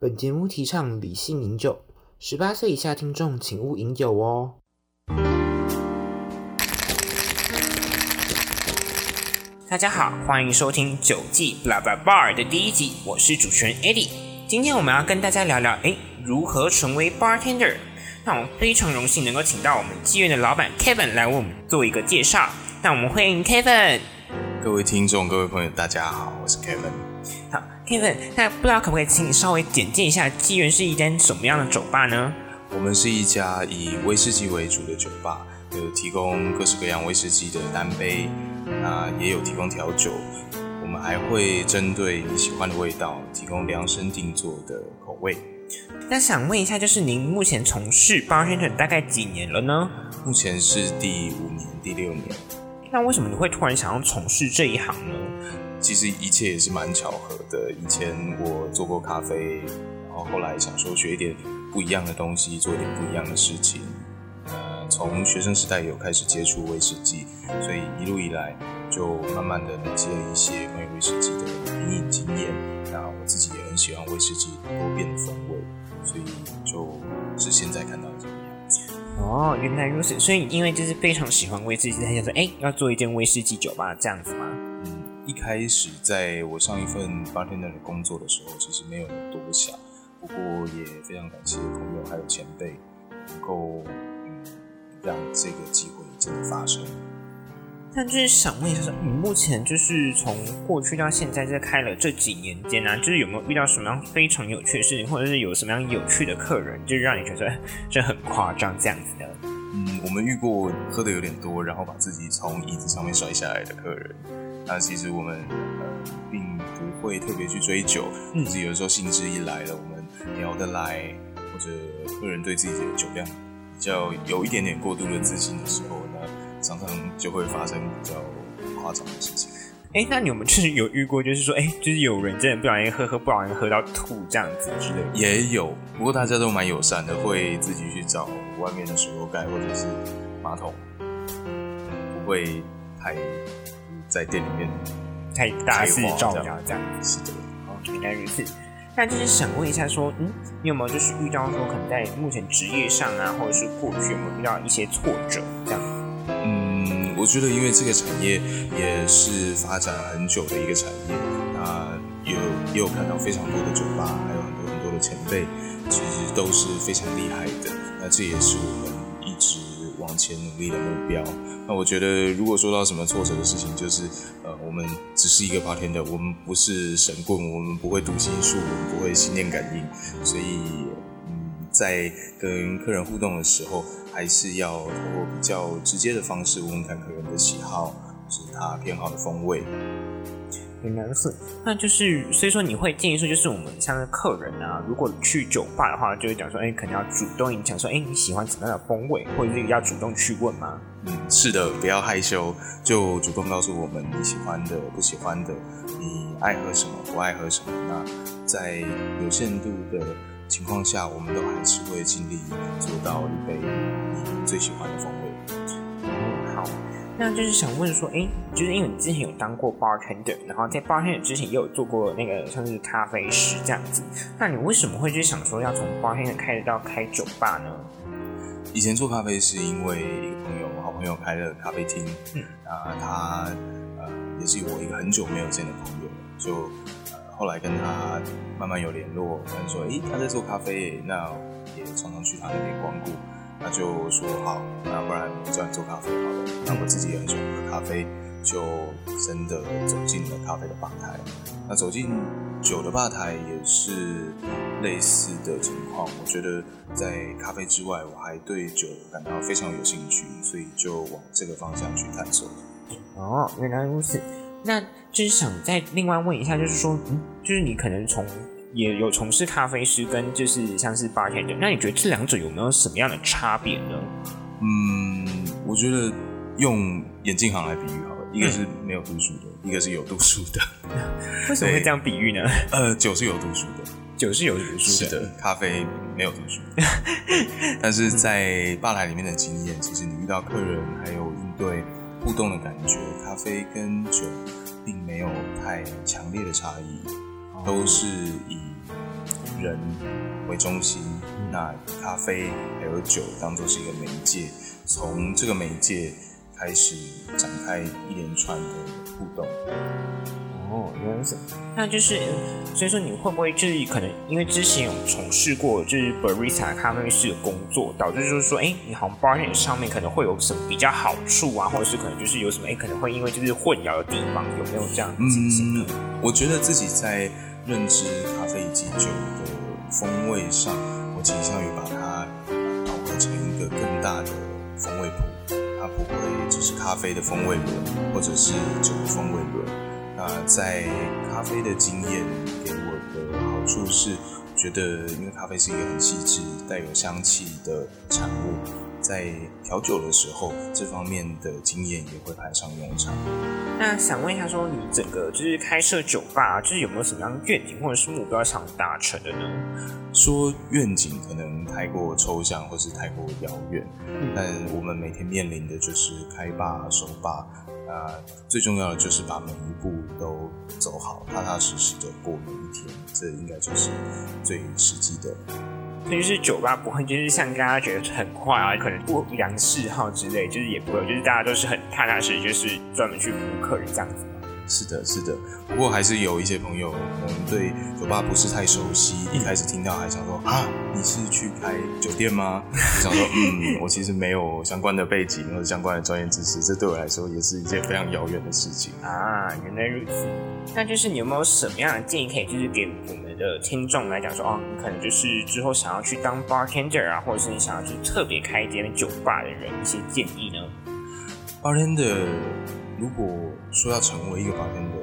本节目提倡理性饮酒，十八岁以下听众请勿饮酒哦。大家好，欢迎收听九季 Blah Blah Bar 的第一集，我是主持人 Eddie。今天我们要跟大家聊聊，诶，如何成为 bartender。那我们非常荣幸能够请到我们妓院的老板 Kevin 来为我们做一个介绍。那我们欢迎 Kevin。各位听众、各位朋友，大家好，我是 Kevin。好，Kevin，那不知道可不可以请你稍微简介一下妓院是一间什么样的酒吧呢？我们是一家以威士忌为主的酒吧，有提供各式各样威士忌的单杯，那也有提供调酒。我们还会针对你喜欢的味道，提供量身定做的口味。那想问一下，就是您目前从事 bartender 大概几年了呢？目前是第五年、第六年。那为什么你会突然想要从事这一行呢？其实一切也是蛮巧合的。以前我做过咖啡，然后后来想说学一点不一样的东西，做一点不一样的事情。呃，从学生时代有开始接触威士忌，所以一路以来就慢慢的累积了一些关于威士忌的品饮经验。那我自己也很喜欢威士忌多变的风味，所以就是现在看到这个样子。哦，原来如此。所以因为就是非常喜欢威士忌，他就说，哎，要做一间威士忌酒吧这样子吗？嗯，一开始在我上一份 bartender 的工作的时候，其实没有多想，不过也非常感谢朋友还有前辈，能够嗯让这个机会真的发生。但就是想问一下，说你目前就是从过去到现在，在开了这几年间呢，就是有没有遇到什么样非常有趣的事情，或者是有什么样有趣的客人，就是让你觉得这很夸张这样子的？嗯，我们遇过喝的有点多，然后把自己从椅子上面摔下来的客人。那其实我们呃并不会特别去追酒，嗯只是有的时候兴致一来了，我们聊得来，或者个人对自己的酒量比较有一点点过度的自信的时候，那常常就会发生比较夸张的事情。哎，那你有没有就是有遇过，就是说，哎，就是有人真的不小心喝喝不小心喝到吐这样子之类的？也有，不过大家都蛮友善的，会自己去找外面的水沟盖或者是马桶，不会太在店里面太大肆开花照这样子。是的。哦，原来如此。那就是想问一下，说，嗯，你有没有就是遇到说，可能在目前职业上啊，或者是过去有没有遇到一些挫折这样？嗯，我觉得因为这个产业也是发展很久的一个产业，那有也有看到非常多的酒吧，还有很多很多的前辈，其实都是非常厉害的。那这也是我们一直往前努力的目标。那我觉得，如果说到什么挫折的事情，就是呃，我们只是一个八天的我们不是神棍，我们不会读心术，我们不会心电感应，所以嗯，在跟客人互动的时候，还是要透过比较直接的方式问问看客人的喜好，或是他偏好的风味。原来如此，那就是所以说你会建议说，就是我们像是客人啊，如果去酒吧的话，就会讲说，哎，可能要主动讲说，哎，你喜欢怎么样的风味，或者是要主动去问吗？嗯，是的，不要害羞，就主动告诉我们你喜欢的、不喜欢的，你爱喝什么、不爱喝什么。那在有限度的情况下，我们都还是会尽力做到一杯你最喜欢的风味。嗯，好，那就是想问说，哎，就是因为你之前有当过 bartender，然后在 bartender 之前也有做过那个像是咖啡师这样子，那你为什么会去想说要从 bartender 开始到开酒吧呢？以前做咖啡是因为一个朋友，好朋友开了咖啡厅，嗯，啊，他呃也是我一个很久没有见的朋友，就呃后来跟他慢慢有联络，他就说，哎，他在做咖啡，那也常常去他那边光顾，那就说好，那不然我教你做咖啡好了。那我自己也很喜欢喝咖啡，就真的走进了咖啡的吧台。那走进酒的吧台也是类似的情况。我觉得在咖啡之外，我还对酒感到非常有兴趣，所以就往这个方向去探索。哦，原来如此。那就是想再另外问一下，就是说，嗯，就是你可能从也有从事咖啡师跟就是像是 bartender，那你觉得这两者有没有什么样的差别呢？嗯，我觉得用眼镜行来比喻好了，一个是没有度数的，一个是有度数的。为什么会这样比喻呢？呃，酒是有度数的，酒是有读书的，是的，咖啡没有度数。但是在吧台里面的经验，其实你遇到客人还有应对互动的感觉，咖啡跟酒并没有太强烈的差异，都是以人为中心，那咖啡还有酒当做是一个媒介，从这个媒介开始展开一连串的互动。哦，原来是，那就是，所以说你会不会就是可能因为之前有从事过就是 barista 咖啡师的工作，导致就是说，哎，你好像 bartender 上面可能会有什么比较好处啊，或者是可能就是有什么，哎，可能会因为就是混淆的地方，有没有这样进行？我觉得自己在认知咖啡以及酒的风味上，我倾向于把它导合成一个更大的风味谱，它不会只是咖啡的风味轮，或者是酒的风味轮。那在咖啡的经验给我的好处是，觉得因为咖啡是一个很细致、带有香气的产物，在调酒的时候，这方面的经验也会派上用场。那想问一下，说你整个就是开设酒吧，就是有没有什么样的愿景或者是目标想达成的呢？说愿景可能太过抽象或是太过遥远，但我们每天面临的就是开吧、收吧。那最重要的就是把每一步都走好，踏踏实实的过每一天，这应该就是最实际的。所以就是酒吧不会就是像大家觉得很快啊，可能不良嗜好之类，就是也不会，就是大家都是很踏踏实实，就是专门去服务客人这样子。是的，是的。不过还是有一些朋友可能对酒吧不是太熟悉，一开始听到还想说啊，你是去开酒店吗？想说嗯，我其实没有相关的背景或者相关的专业知识，这对我来说也是一件非常遥远的事情啊。原来如此，那就是你有没有什么样的建议可以就是给我们的听众来讲说哦，你可能就是之后想要去当 bartender 啊，或者是你想要去特别开一间酒吧的人一些建议呢？bartender 如果说要成为一个保险的，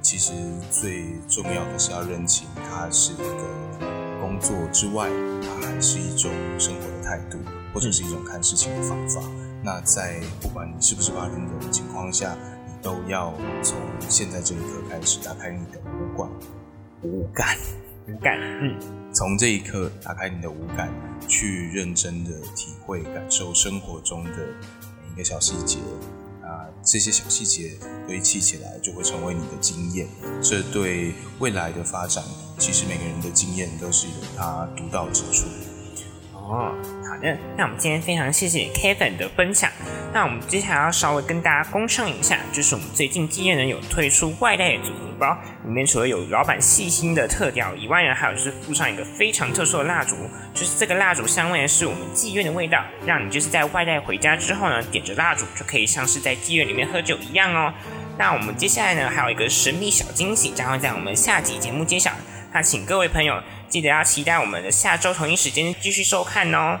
其实最重要的是要认清，它是一个工作之外，它还是一种生活的态度，或者是一种看事情的方法。那在不管你是不是 bartender 的情况下，你都要从现在这一刻开始打开你的五感，五感，五感，嗯，从这一刻打开你的五感，去认真的体会、感受生活中的每一个小细节。啊，这些小细节堆砌起来，就会成为你的经验。这对未来的发展，其实每个人的经验都是有它独到之处。哦，好的，那我们今天非常谢谢 Kevin 的分享。那我们接下来要稍微跟大家公上一下，就是我们最近妓院呢有推出外带组合包，里面除了有老板细心的特调以外呢，还有就是附上一个非常特殊的蜡烛，就是这个蜡烛香味呢是我们妓院的味道，让你就是在外带回家之后呢，点着蜡烛就可以像是在妓院里面喝酒一样哦。那我们接下来呢，还有一个神秘小惊喜将会在我们下集节目揭晓。那请各位朋友记得要期待我们的下周同一时间继续收看哦。